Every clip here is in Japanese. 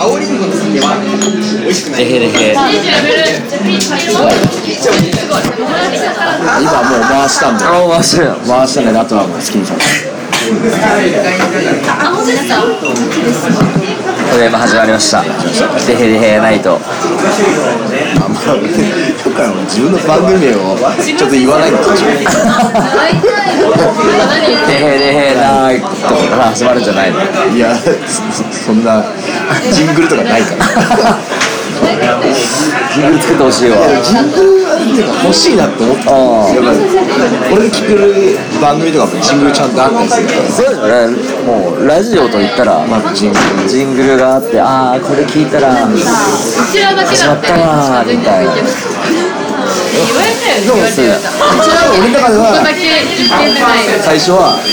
青リンゴの酒は美味しくないでへでへ今もう回したん。であ面白い回したんであとはもう好きにさこれ今始まりました。でへでへナイトあんま今回は自分の番組名をちょっと言わないんですよでへでへナイトから始まるんじゃないの？いやそそんなジングルとかないから ジングル作ってほしいわ。ジングルっていうか欲しいなって思った。あやっぱこれで聞く番組とかもジングルちゃんとあったりするから。そうですよね。もうラジオと言ったら。まずジングル。ジングルがあってああこれ聞いたら始まったわーみたいな。でもさ俺の中では最初は「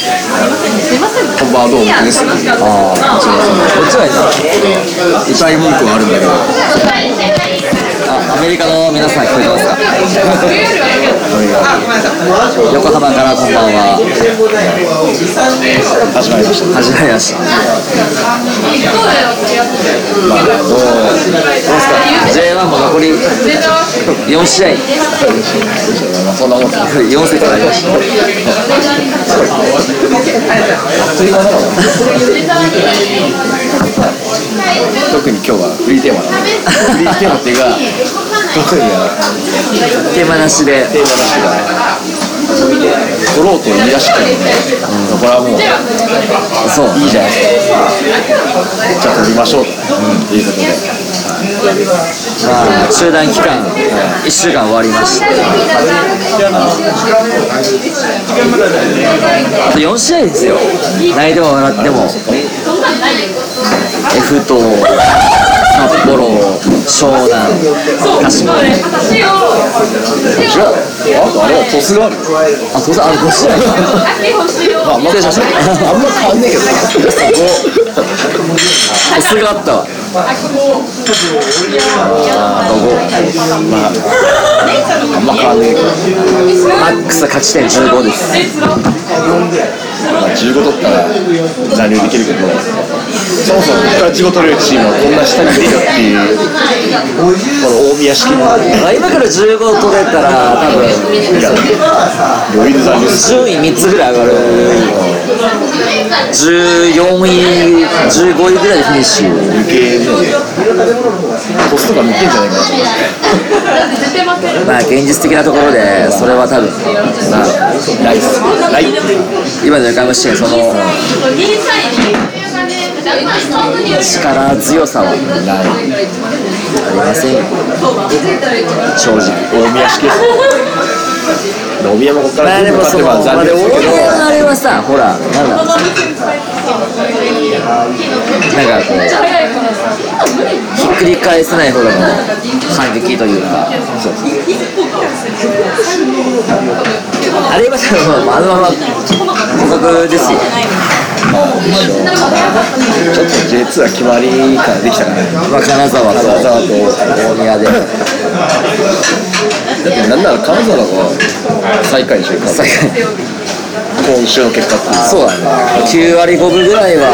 こん。ばんはどうもです」ああこっちはいいな。歌い文句はあるんだけど。あアメリカの皆さん聞こえてますか？横浜からこんばんは。始まりました始まりましたまあどうどうですか？J1 も残り4試合。そんなもんだ4節ありました。あっという間だろ特に今日はフリーテーマだねフリーテーマっていうか特には手間なしでテーマなしが取ろうと言い出してるので、これはもう。そう。いいじゃないですか。じゃあ取りましょう。と、い。うことでまあ中断期間1週間終わりましてあと4試合ですよ。泣いても笑っても F と札幌湘南鹿島違うあとあれはトスがあるあ当然あれ5試合まああんま失礼しましたあんま変わんねえけどさすがあったわあどこまああんま変わんねえけどマックス勝ち点15ですまあ、15取ったら残留できるけど、そもそもここから15取れるチームはこんな下にいるよっていう、この大宮式のあ今から15取れたら多分余裕で残留す順位3つぐらい上がる14位15位ぐらいでフィニッシュ抜けねコストが抜けんじゃないかなと思ってまあ現実的なところでそれは多分まあないっすない今の横浜市その力強さはないありません。正直。大宮式です大宮もここかまあら勝てでもそのば残留すけどまああれはさほらなんだなんかこうひっくり返せないほどの反撃というかそうそうあれは多分あのまま互角ですよちょっと J2 は決まりからできたからねまあ金沢と金沢と大宮でだってなんなら金沢が最下位でしょ最下今週の結果ってそうだね9割5分ぐらいは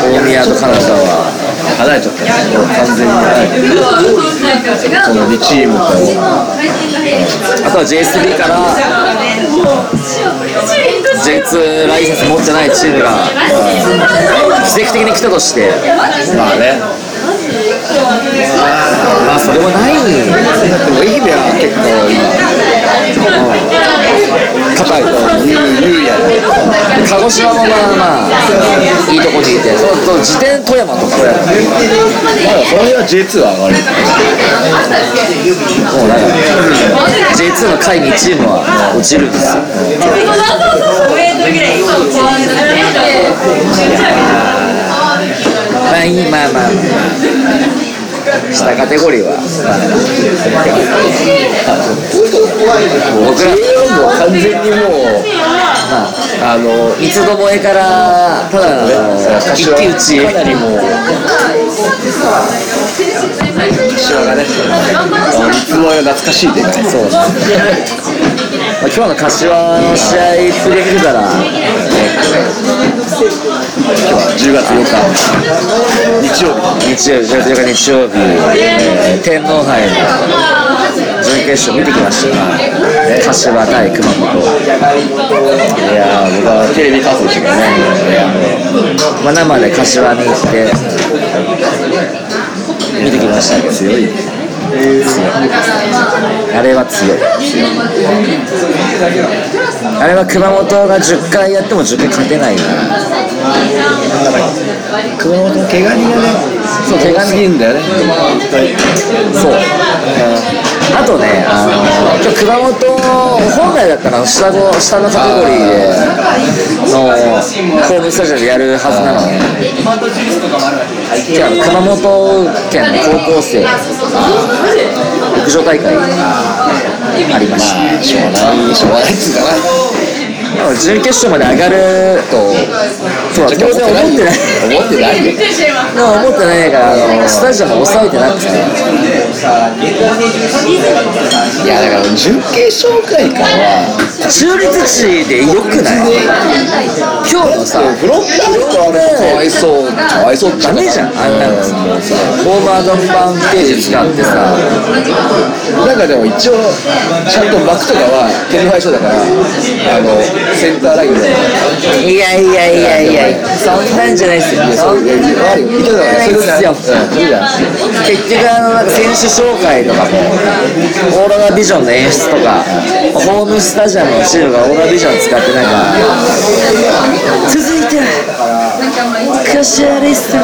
大宮と金沢離れちゃったよ完全にこの2チームとあとは J3 から J2 ライセンス持ってないチームが奇跡的に来たとしてまあね。まあそれもない。でも愛媛は結構今硬い優優やね鹿児島もまあまあいいとこにいてそうそう自転富山とかまだその辺は J2 は上がるもうなんか J2 の下位2チームは落ちるんですよまあいいまあまあ。下カテゴリーは、僕らもう完全にもうまああの三つどもえからただの一騎打ち。かなりもう柏がねいつも懐かしいでかいそう まあ、今日の柏の試合プレー見てたら、10月8日日曜日日曜日、10月8日日曜日、えー天皇杯の準決勝見てきました。柏対熊本。いやー僕はテレビ観戦してからねまあ、生で柏に行って見てきましたけど強いあれは強い。あれは熊本が10回やっても10回勝てないから熊本の怪我人がねそう怪我人いいんだよね。そうあとね、あの熊本、本来だったら下の下のカテゴリーでのホームスタジアムやるはずなのに、じゃあ熊本県の高校生陸上大会ありました。しょうがないしょうがないも準決勝まで上がると、そうだ、当然思ってない。思ってない。よでも思ってないから、あのスタジアム抑えてなくて、いやだから準決勝くらいからは中立地でよくない？今日のさ、フロンターレとあれかわいそうかわいそうダメじゃん、あんなのさ、フォーマードパンページ使ってさ、なんかでも一応ちゃんと幕とかは天皇杯賞だからあのセンターラインで。いやいやいやいや、そんなんじゃないですよ。そういやいやあるよ。見てたからそれじゃんうんそれじゃん結局あのなんか選手紹介とかもオーロラビジョンの演出とかホームスタジアムのチームがオーロラビジョン使ってなんか続いて柏レイスト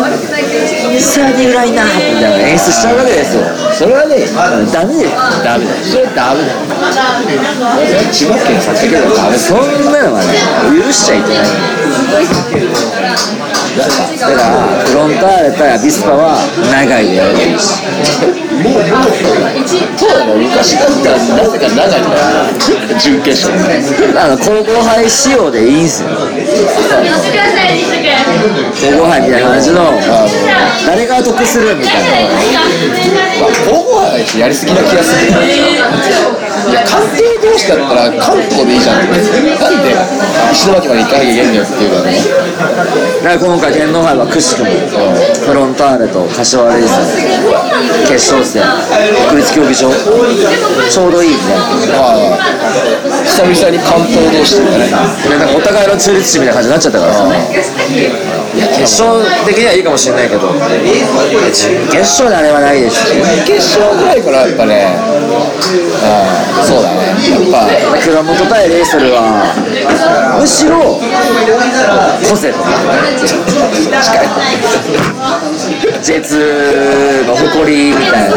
スターティングラインナップみたいな演出しちゃうわけですよ。それはねダメだよダメだ。よそれはダメだ。千葉県さっきけどダメ。だそんなのはね許しちゃいけない。だからフロンターレ対アビスパは長いでやればいいし。そうだね昔だったらなぜか長いから 準決勝。あの皇后杯仕様でいいんすよ。皇后杯みたいな感じの誰が得するみたいな皇后杯はやりすぎな気がするいや関東同士だったら関東でいいじゃんなんで石巻まで行かなきゃいけんのよっていうかねだから今回天皇杯はくしくもフロンターレと柏レイソン決勝戦国立競技場ちょうどいいみたいな久々に関東同士でねなんかお互いの中立地みたいな感じになっちゃったからさ。いや決勝的にはいいかもしれないけど。準決勝であれはないですし決勝ぐらいからやっぱね。あそうだね。やっぱ蔵元対レイソルはむしろ個性とか。近い J2 の誇りみたいな。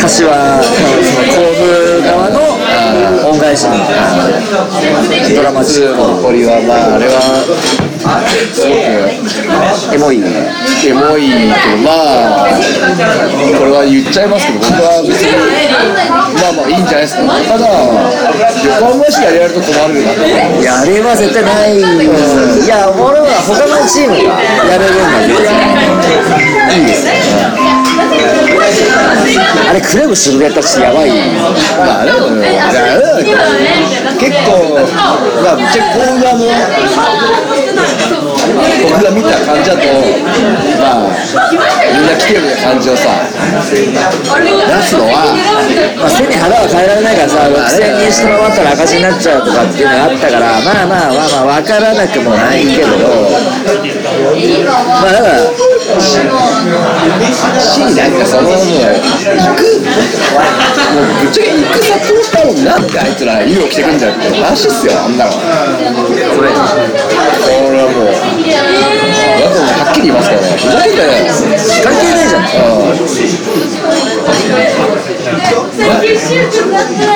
柏その甲府側の恩返しみたいなドラマチック残りはまああれはすごくエモいエモいけどまあこれは言っちゃいますけど僕は別に。あまあいいんじゃないですか。ただ横浜市やられると困るなといやあれは絶対ない。いや俺は他のチームがやれるんだけどいいですあれクラブ渋谷やったらちょっとやばい。まあね、うん、いやあれだけど結構まあぶっちゃけ甲府側も僕が見た感じだとまあみんな来てるような感じをさ出すのはまあ、背に腹は変えられないからさ、6000人下回ったら赤字になっちゃうとかっていうのがあったから、まあまあまあまあ、分からなくもないけど、まあだから、しなんかそのもう行くもうぶっちゃけ行くサポーターもなんであいつら医療来てくんじゃんって話っすよあんなのこれ、れはもうだとはっきり言いますからねふざけんなよ関係ないじゃん。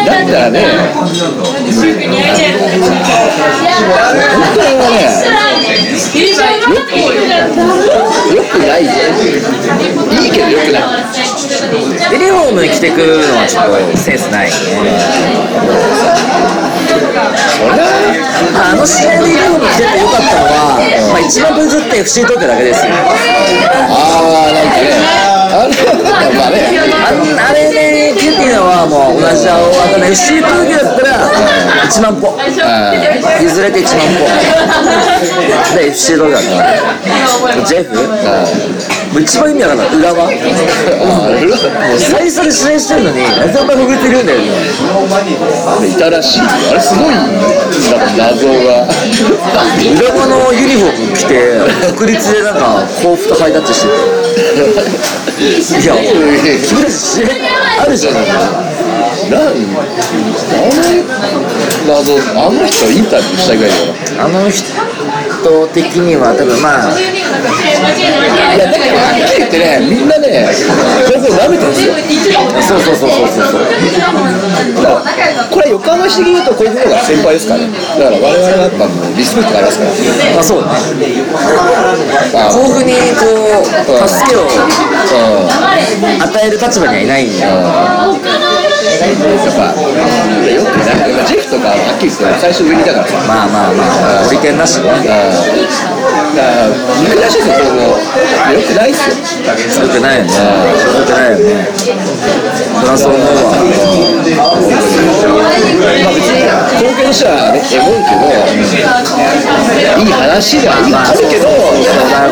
だったらね本当はねよくないよいいけどよくないユニフォームに着てくのはちょっとセンスないね。まあ、あの試合でユニフォーム着ててよかったのは、まあ、一番分ずって FC 東京だけですよ。ああなんかねあれねケンティのははもう同じ青赤の FC 東京だったら1万歩。譲れて1万歩。で FC 東京だったらジェフ？もう一番意味わかんない。浦和もう最初で指名してるのになぜお前潜ってるんだよ。ねいたらしい。あれすごいなんか謎が。浦和のユニフォーム着て国立でなんか甲府とハイタッチしてるいや君たち試合あるじゃんなんあの謎あの人インタビューしたいぐらいだよあの人的には多分まあいやだからはっきり言ってねみんなね全然舐めてるんですよそうそうそうそうそうそうこれ横浜市的に言うとこういう方が先輩ですからねだから我々はやっぱもうリスペクトがありますからまあそうねあ甲府にこう助けを与える立場にはいないんでやっぱよくねジェフとかはっきり言って最初上にいたからさまあまあまあ堀健なしねだから憎らしいですよこうよくないっすよよくないよねよくないよねそりゃそう思うわまあ別に貢献としてはねエモいけどいい話ではいいあるけど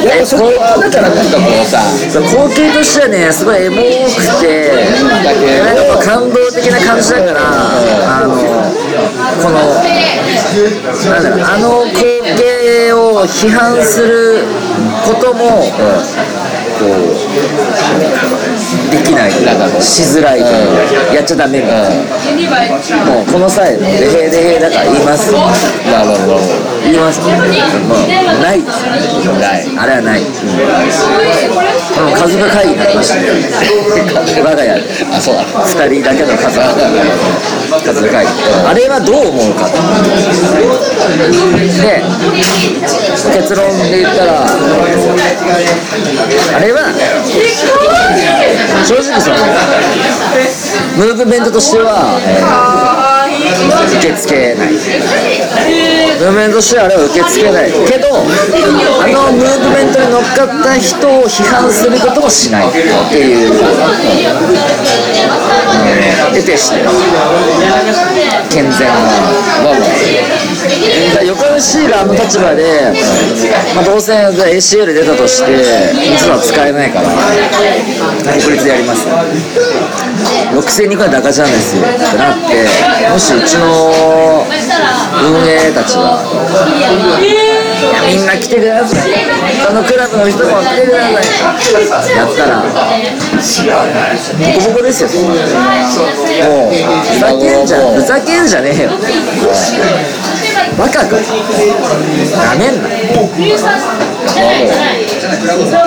やっぱそこはだからなんかこうさ光景としてはねすごいエモくてなんか感動的な感じだからあのこのなんだろうあの光景を批判することもこうないしづらいというかやっちゃダメみたいな。もうこの際デヘデヘだから言います。なるほど。言います。もうないですないあれはない、うん、家族会議になりました我が家で。あそうだ2人だけの家族家族会議。あれはどう思うかで結論で言ったらあれは正直でしょムーブメントとしてはえ、受け付けないムーブメントとしてはあれは受け付けない。けどあのムーブメントに乗っかった人を批判することもしないっていう、得てして健全なまあまあだから横浜市があの立場で、まあ、どうせ ACL 出たとして実は使えないから国立でやります。6000人くらい高じゃんですよってなってもしうちの運営たちがみんな来てください。他のクラブの人も来てください。やったら。ボコボコですよ。もうふざけんじゃんふざけんじゃねえよ。バカか。なめんな。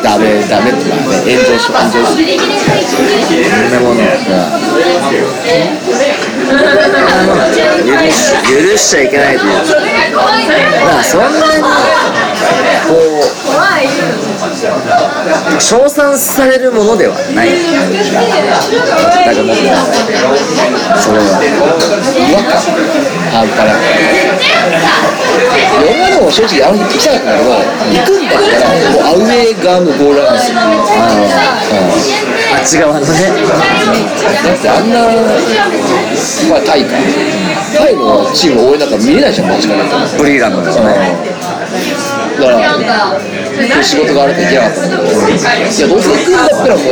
ダメダメって炎上し炎上するそんなもの許し許しちゃいけないという。まあそんなにこう称賛されるものではない。だからもうそれは違和感半端な。く俺はでも正直あの日行きたかったけど行くんだったらもうアウェー側のボールなんですよ、あっち側のね。だってあんなまあタイか。タイのチーム応援なんか見れないじゃんマジから。ブリーラムですねだから今日仕事があると行けなかったんだけどいやどうせ行くんだったらもう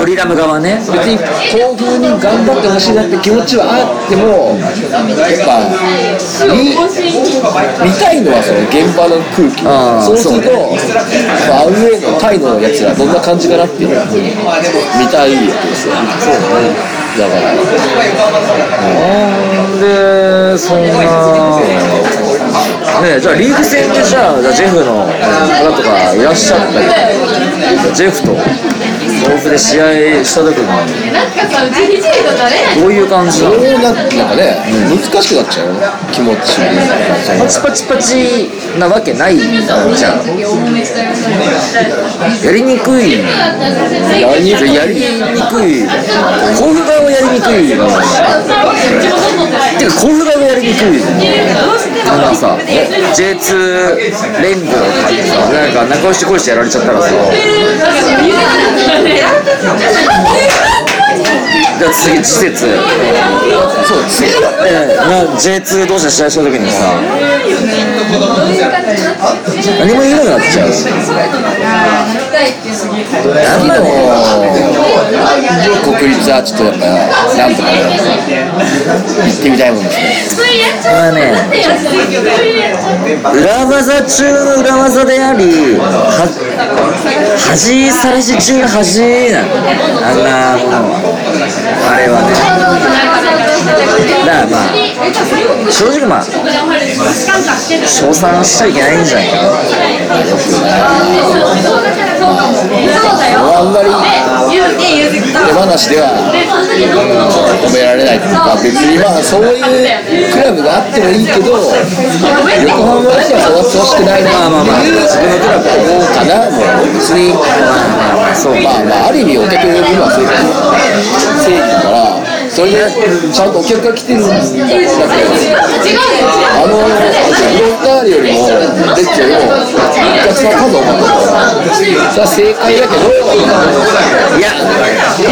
ブリラム側ね別に甲府に頑張ってほしいなって気持ちはあってもやっぱ見見たいのはその現場の空気。あそうするとそうアウェーのタイのやつらどんな感じかなっていうのを見たいわけですよだからなんでそんなねえじゃあリーグ戦でじゃあじゃあジェフの方とかいらっしゃったけどジェフと甲府で試合した時にどういう感じなの？そうななんかね難しくなっちゃうよね気持ち。パチパチパチなわけないじゃんやりにくい。やりにくい。やりにくい甲府側はやりにくい。てか甲府側がやりにくいあのさ J2 連合。とかってさ。なんか仲良し恋してやられちゃったらさ。じゃあ次施設そう次。えな J2 同士で試合した時にさ何も言えなくなっちゃうなんだね。国立はちょっとやっぱなんとか行ってみたいもんですね。これはね裏技中の裏技であり恥さらし中の恥なのあんなものあれはね。だからまあ正直まあ称賛しちゃいけないんじゃないかあんまり手放しでは褒められないというか別にまあそういうクラブがあってもいいけど横浜の人はそうやってほしくないなまあまあまあっていう自分のクラブは思うかなもう別にまあまあそうまあまあある意味お客を呼ぶのは正義正義だからそれでちゃんとお客が来てるんだけどあのフロンターレよりもデッチよりもお客さん数多かったそれは正解だけどいや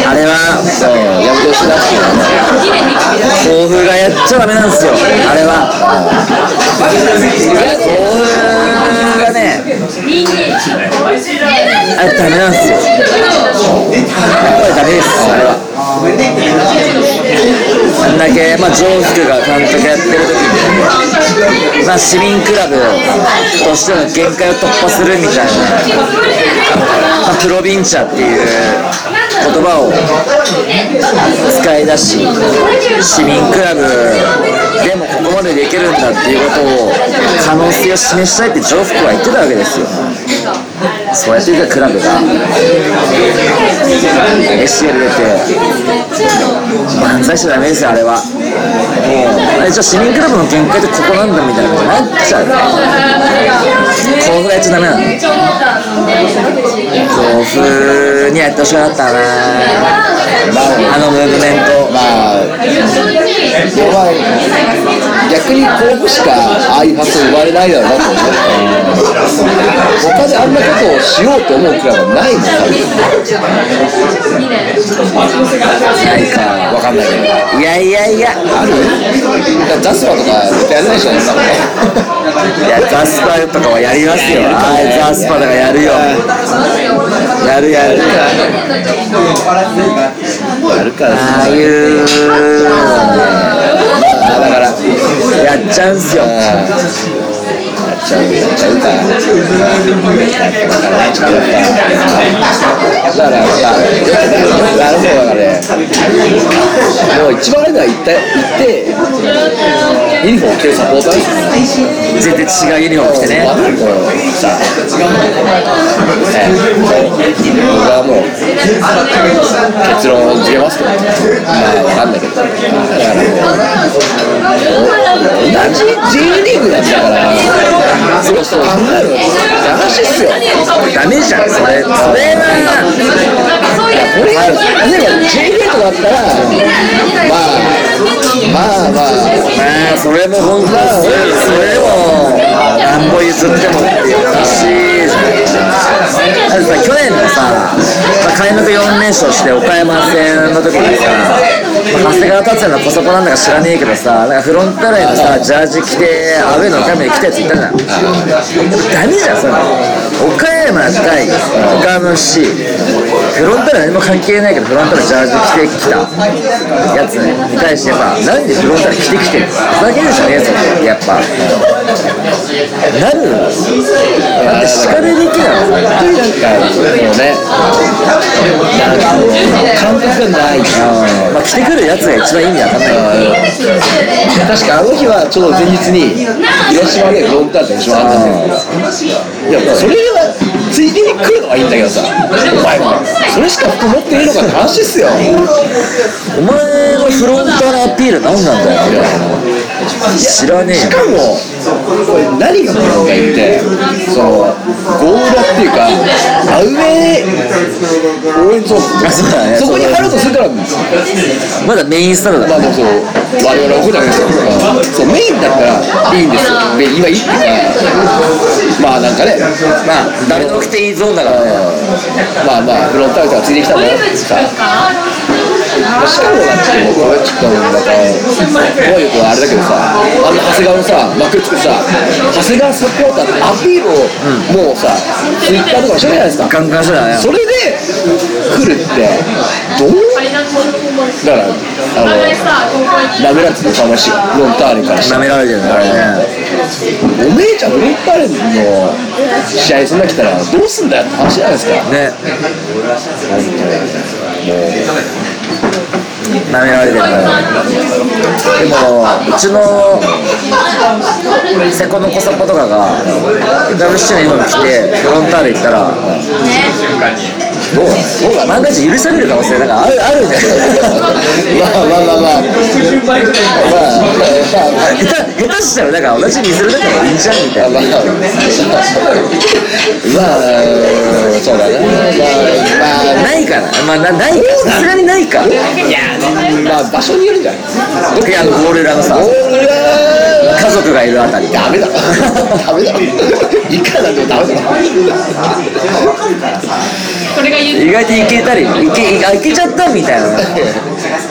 あれはうやめてほしいなっていうのは甲府がやっちゃダメなんですよあれは。甲府あれダメなんすよやっぱりダメですあれはあんだけ、まあ、ジョースクが監督やってる時に、まあ、市民クラブとしての限界を突破するみたいな、まあ、プロビンチャーっていう言葉を使い出し市民クラブでもここまでできるんだっていうことを可能性を示したいってジョースクは言ってたわけですよ。そうやってたクラブが。ACL 出て万歳しちゃダメですよあれは。もうあれじゃあ市民クラブの限界ってここなんだみたいなことになっちゃう甲府がやっちゃダメなの甲府にやってほしかったなあのムーブメント。まあ逆に甲府しかああいう発想生まれないだろうなと思って。他であんなことをしようと思うクラブはないもんないか。わかんないけど。いやいやいや。ある？ザスパとか絶対やらないでしょそんなのいやザスパとかはやりますよ。あ あザスパとかやるよ。やるやる。やるからああいうだからやっちゃうんすよだからねちょっとやっぱだからやっぱなるほどだからねもう一番あれだ行った行ってユニフォーム着るサポーター全然違うユニフォーム着てねわかるこのさね僕はもう結論を告げますけどまあわかんないけどだからもうじ J リーグなんだからそうそう考えるの。話っすよ。ダメじゃんそれ。それはこれが例えば J リーグだったらまあまあまあまあそれも本当それそれもなんぼ譲ってもっていう話じゃないだってさ去年のさ、まあ、開幕4連勝して岡山戦の時にさ、まあ、長谷川達也のコソコなんだか知らねえけどさなんかフロンターレのさジャージ着てアウェーの岡山に来たやついたじゃんダメじゃんそれ岡山対岡山市フロンターレ何も関係ないけどフロンターレジャージ着てきた。やつに対してやっぱなんでフロンターレ着てきてるふざけるじゃねえぞってやっぱ。なる。だってしかるべきなの本当になんかもうね。感覚がない。まあ着てくるやつが一番意味わかんない。確かあの日はちょうど前日に広島でフロンターレと一緒にあったん。だけどいやそれはついでに来るのはいいんだけどさ。お前それしか服持っていいのかって話っすよ。お前のフロンターレアピール何なんだよ。知らねえよ。しかもこれ何が問題って。そのゴールラっていうかアウェー応援ゾーン。あそうだねそこに貼るとするからなんですよまだメインスタンドだ。まあでもそう我々は怒るじゃないですか。そうメインだったらいいんですよ。で今いいっていうかまあなんかねまあ誰でも着ていいゾーンだから。ねまあまあフロンターレとかついてきたんだよさしかもだってこれちょっとなんか怖いとあれだけどさあんな長谷川のさ幕つくさ長谷川サポーターってアピールをもうさツイッターとかしてるじゃないですか。ガンガンしてたねそれで来るってどう？だからあのダメだっていう話ロンターレからしたら。舐められてるね。あれねお姉ちゃんロンターレの試合そんな来たらどうすんだよって話じゃないですか。ね。本舐められてる。からでもうちのセコのコサポとかがダブルシューの今来てフロンターレ行ったらね。どうなの万が一許される可能性なんかあるあるじゃん。当まあまあまあ。まあまあまあ下手下手したらなんか同じ水るだけでいいじゃんみたいなまあまあそうだなまあないかなまあなないかさすがにないかいやまあ場所によるんじゃないいやあのゴール裏のさゴールが家族がいるあたり。ダメだ。ダメだ。いくらなんでもダメだ。意外といけたりいけあいけちゃったみたいな。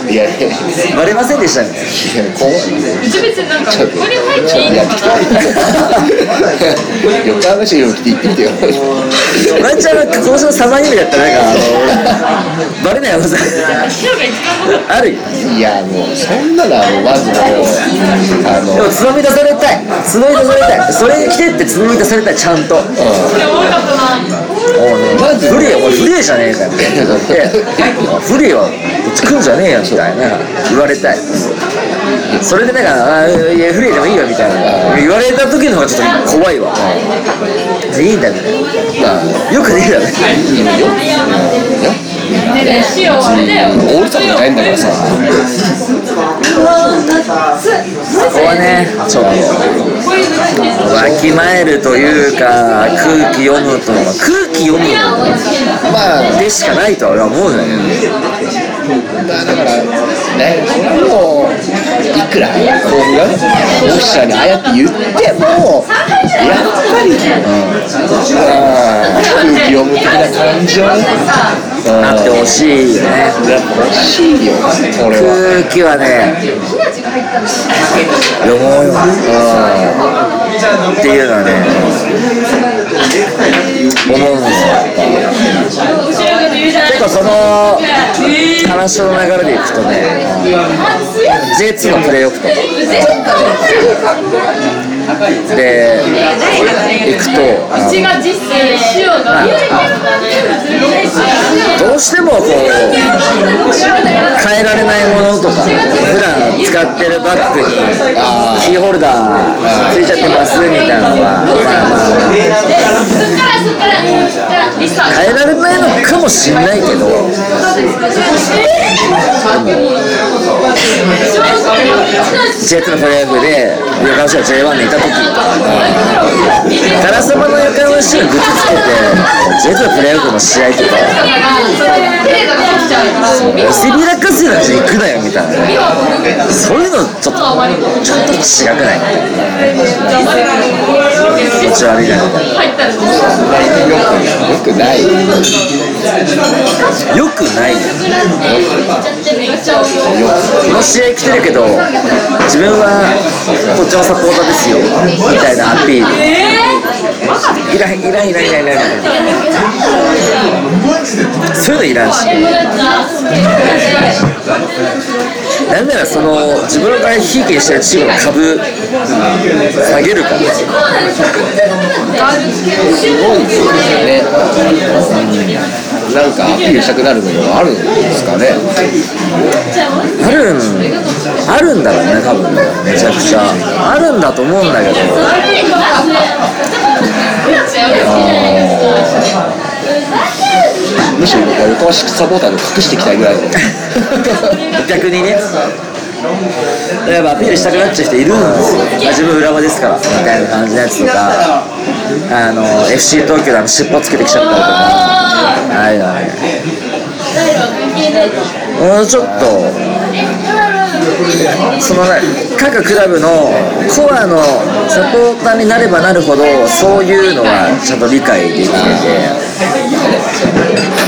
いやいや。いやバレませんでしたね。怖い。別々なんかここに入っていいやってきた横浜市にも来て行ってみてよ。ワンちゃんは今年のサマー夢だったらなんかあのバレない可能性白が一番あるよ。いやもうそんなのはもうまずもうあのでもつまみ出されたい。つまみ出されたい。それに来てってつまみ出されたいちゃんと。まずフリーお前フリーじゃねえかよフリーはこっち来んじゃねえよみたいな。言われたいそれでなんかあーいやフリーでもいいよみたいな。言われた時の方がちょっと怖いわ。いいんだよねよくできるよね。ねえだよオールスターじゃないんだからさ。ここはねちょっとわきまえるというか空気読むと空気読むまあでしかないとは俺は思うんだけどだからねもういくら甲府がオフィシャルにああやって言ってもやっぱり、まあ空気読む的な感じはね。うん。あってほしいよね。やっぱ欲しいよこれは空気はね読もうよっていうのはね思うん。ですよ結構その話の流れでいくとね J2 のプレーオフとで行くとどうしてもこう変えられないものとか普段使ってるバッグにキーホルダーついちゃってますみたいなのは。まあ変えられないのかもしれないけど。J2 のプで横浜市が J1 にいた時ガラス玉の横浜市がグッズつけて J2 のプレーオフの試合とか見せびらかすような。行くな。よみたいな。そういうのちょっとちょっと違くな。い気持ち悪いな。みたいよくな。いよくな。いこの試合来てるけど自分はこっちのサポーターですよみたいなアピール。いらんいらんいらんいらんいらんいらんそういうのいらんし。なんならその自分がひいきにしてるチームの株下げるか。らね。なんかアピールしたくなるものがあるんですかね。あるんあるんだろうね多分ねめちゃくちゃ。あるんだと思うんだけど。むしろ僕は横浜市サポーターで隠していきたいぐらいの。逆にね。やっぱアピールしたくなっちゃう人いるんですよ、まあ自分浦和ですから。みたいな感じのやつとか。あの FC 東京であの尻尾つけてきちゃったりとか。ああいうのはね。もうちょっとその各クラブのコアのサポーターになればなるほどそういうのはちゃんと理解できてて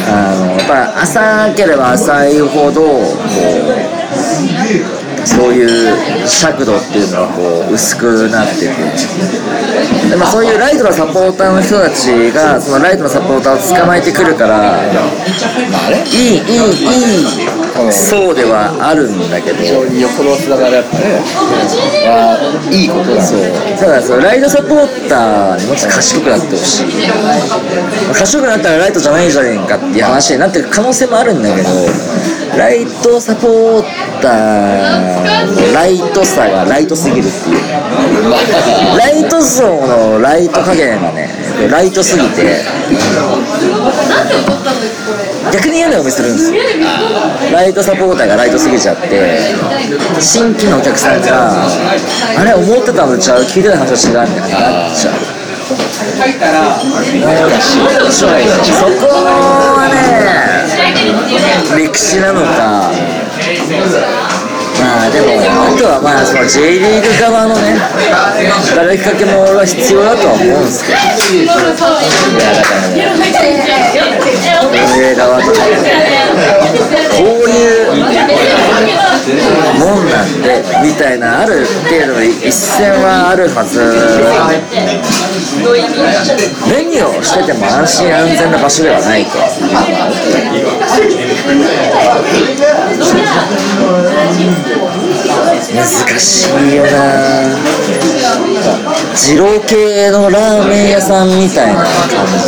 あのやっぱ浅ければ浅いほどこうそういう尺度っていうのはこう薄くなってて。で、まあ、そういうライトのサポーターの人たちがそのライトのサポーターを捕まえてくるからいいいいいいそうではあるんだけど。非常に横のつながりやっぱね。はいいことだそう。ただそのライトサポーターにもっと賢くなってほしい。賢くなったらライトじゃないじゃねえかっていう話になってる可能性もあるんだけど。ライトサポーターのライトさがライトすぎるっていう。ライト層のライト加減がねライトすぎて。逆に嫌な思いするんですよ。ライトサポーターがライトすぎちゃって新規のお客さんがあれ思ってたのちゃう？聞いてた話違うみたいにな。っちゃうそこはね歴史なのかまあでもあとはまあその J リーグ側のね働きかけも俺は必要だとは思うんですけど運営側とかこういうもんなんでみたいなある程度の一線はあるはず。何をしてても安心安全な場所ではないと。難しいよな。二郎系のラーメン屋さんみたいな感じ。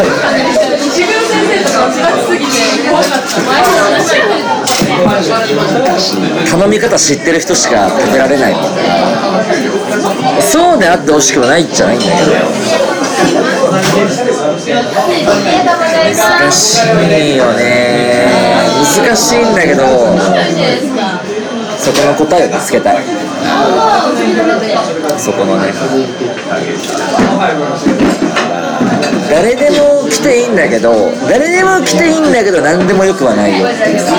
頼み方知ってる人しか食べられない。もんそうであってほしくはないんじゃないんだけど。難しいよね。難しいんだけど。そこの答えを見つけたい。そこのね。誰でも来ていいんだけど誰でも来ていいんだけど何でもよくはないよ。っていうさ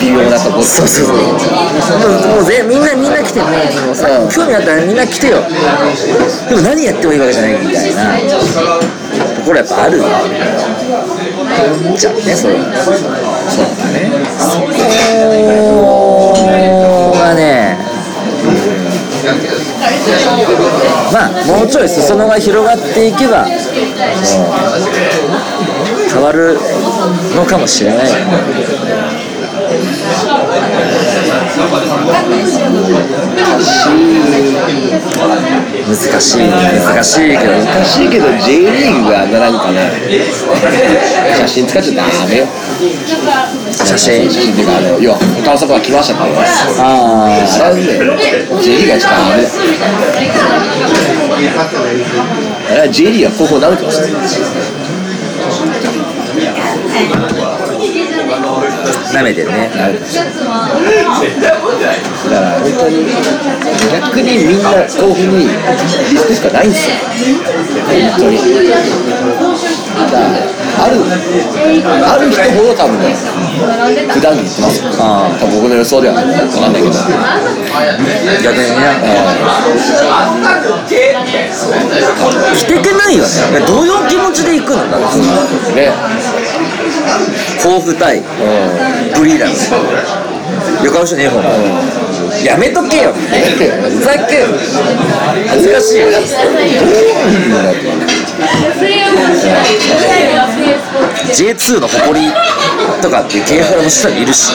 微妙なとこ。そうそうそう。もうもうぜみんなみんな来てもうさ興味あったらみんな来てよ。でも何やってもいいわけじゃないみたいな。ところやっぱあるじゃんねそう。そうだね。そこまあもうちょい裾野が広がっていけば、変わるのかもしれない難しい難しいけど難しいけど J リーグがあんななんかね写真使っちゃダメよ。写真写真っていうかあの要は他のサポが来ましたってああれは J リーグがちょっとダメだ。あれは J リーグが広報なめてますあない。めてるね。だから本当に逆にみんな豆腐にリスクしかないんですよ。本当に。だからあるある人ほど多分ね普段に言ってますよ。あ多分僕の予想では。分かんないけど。逆にね。来てけないよね。どういう気持ちで行くの？だってね甲府対ブリーダー。ズ横浜市の A 本やめとけよ。ふざけ恥ずかしいよ。J2 の誇りとかっていう系譜の下にいるし。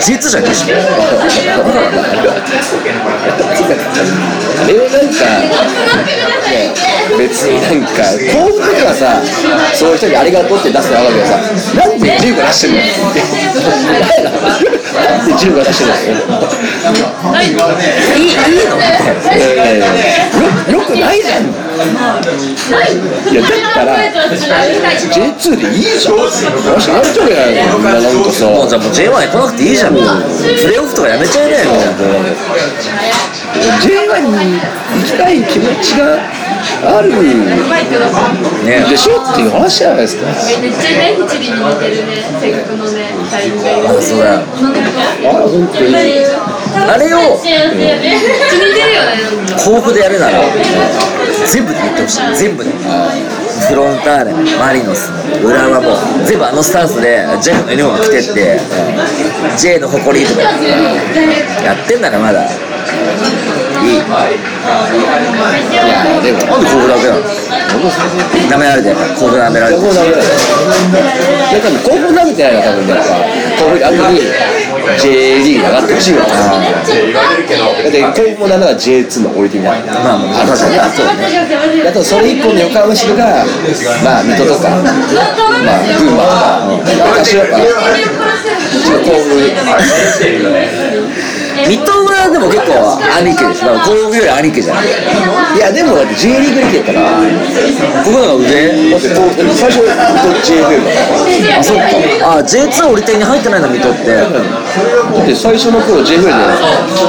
J2 じゃねえしあれをなんかね別になんか幸福とかさそういう人にありがとうって出すのはわかるけどさなんで10個出してんの？ってなんで10個出してるの？いい。いいのよよくないじゃん。い。やだったら J2 でいいじゃん。よしあんちょやみんななんかさ。もうじゃあもう J1 へ来なくていいじゃん。プレーオフとかやめちゃいなよ J1 に行きたい気持ちがあるねでしょ？っていう話じゃないですか。めっちゃね一理に似てるね性格のねタイプが。あそうだよ。あ本当に。あれをめっちゃ似てるよね甲府でやるなら全部で言ってほしい。全部で。フロンターレマリノス浦和も。全部あのスタンスで J のユニフォーム着てって J の誇りとかやってんならまだいいいやでもなんで甲府だけなの舐められてるから甲府舐められてる高校ダメだよなんか高校ダメってないの多分ねやっぱ高校後に J リーグ上がってほしいよだって高校ダメなら J2 の置いてみたいなまあまあ確かにそうねあとそれ以降の横浜市がまあ水戸とかまあ群馬とか昔はやっぱちょっと甲府水戸でも結構兄貴でしょ。甲府より兄貴じゃない。いやでもだって J リーグリーグやったらここの方が上だって最初水戸 JFL だからあそっかあ J2 降り点に入ってないんだ水戸ってだって。最初の頃 JFL で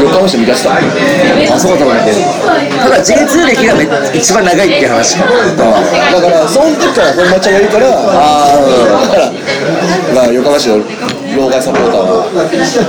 横浜市満たした。あそうだねただ J2 歴がめ一番長いっていう話かだからその時から本間ちゃんがいるからああだからまあ横浜市の老害サポーターを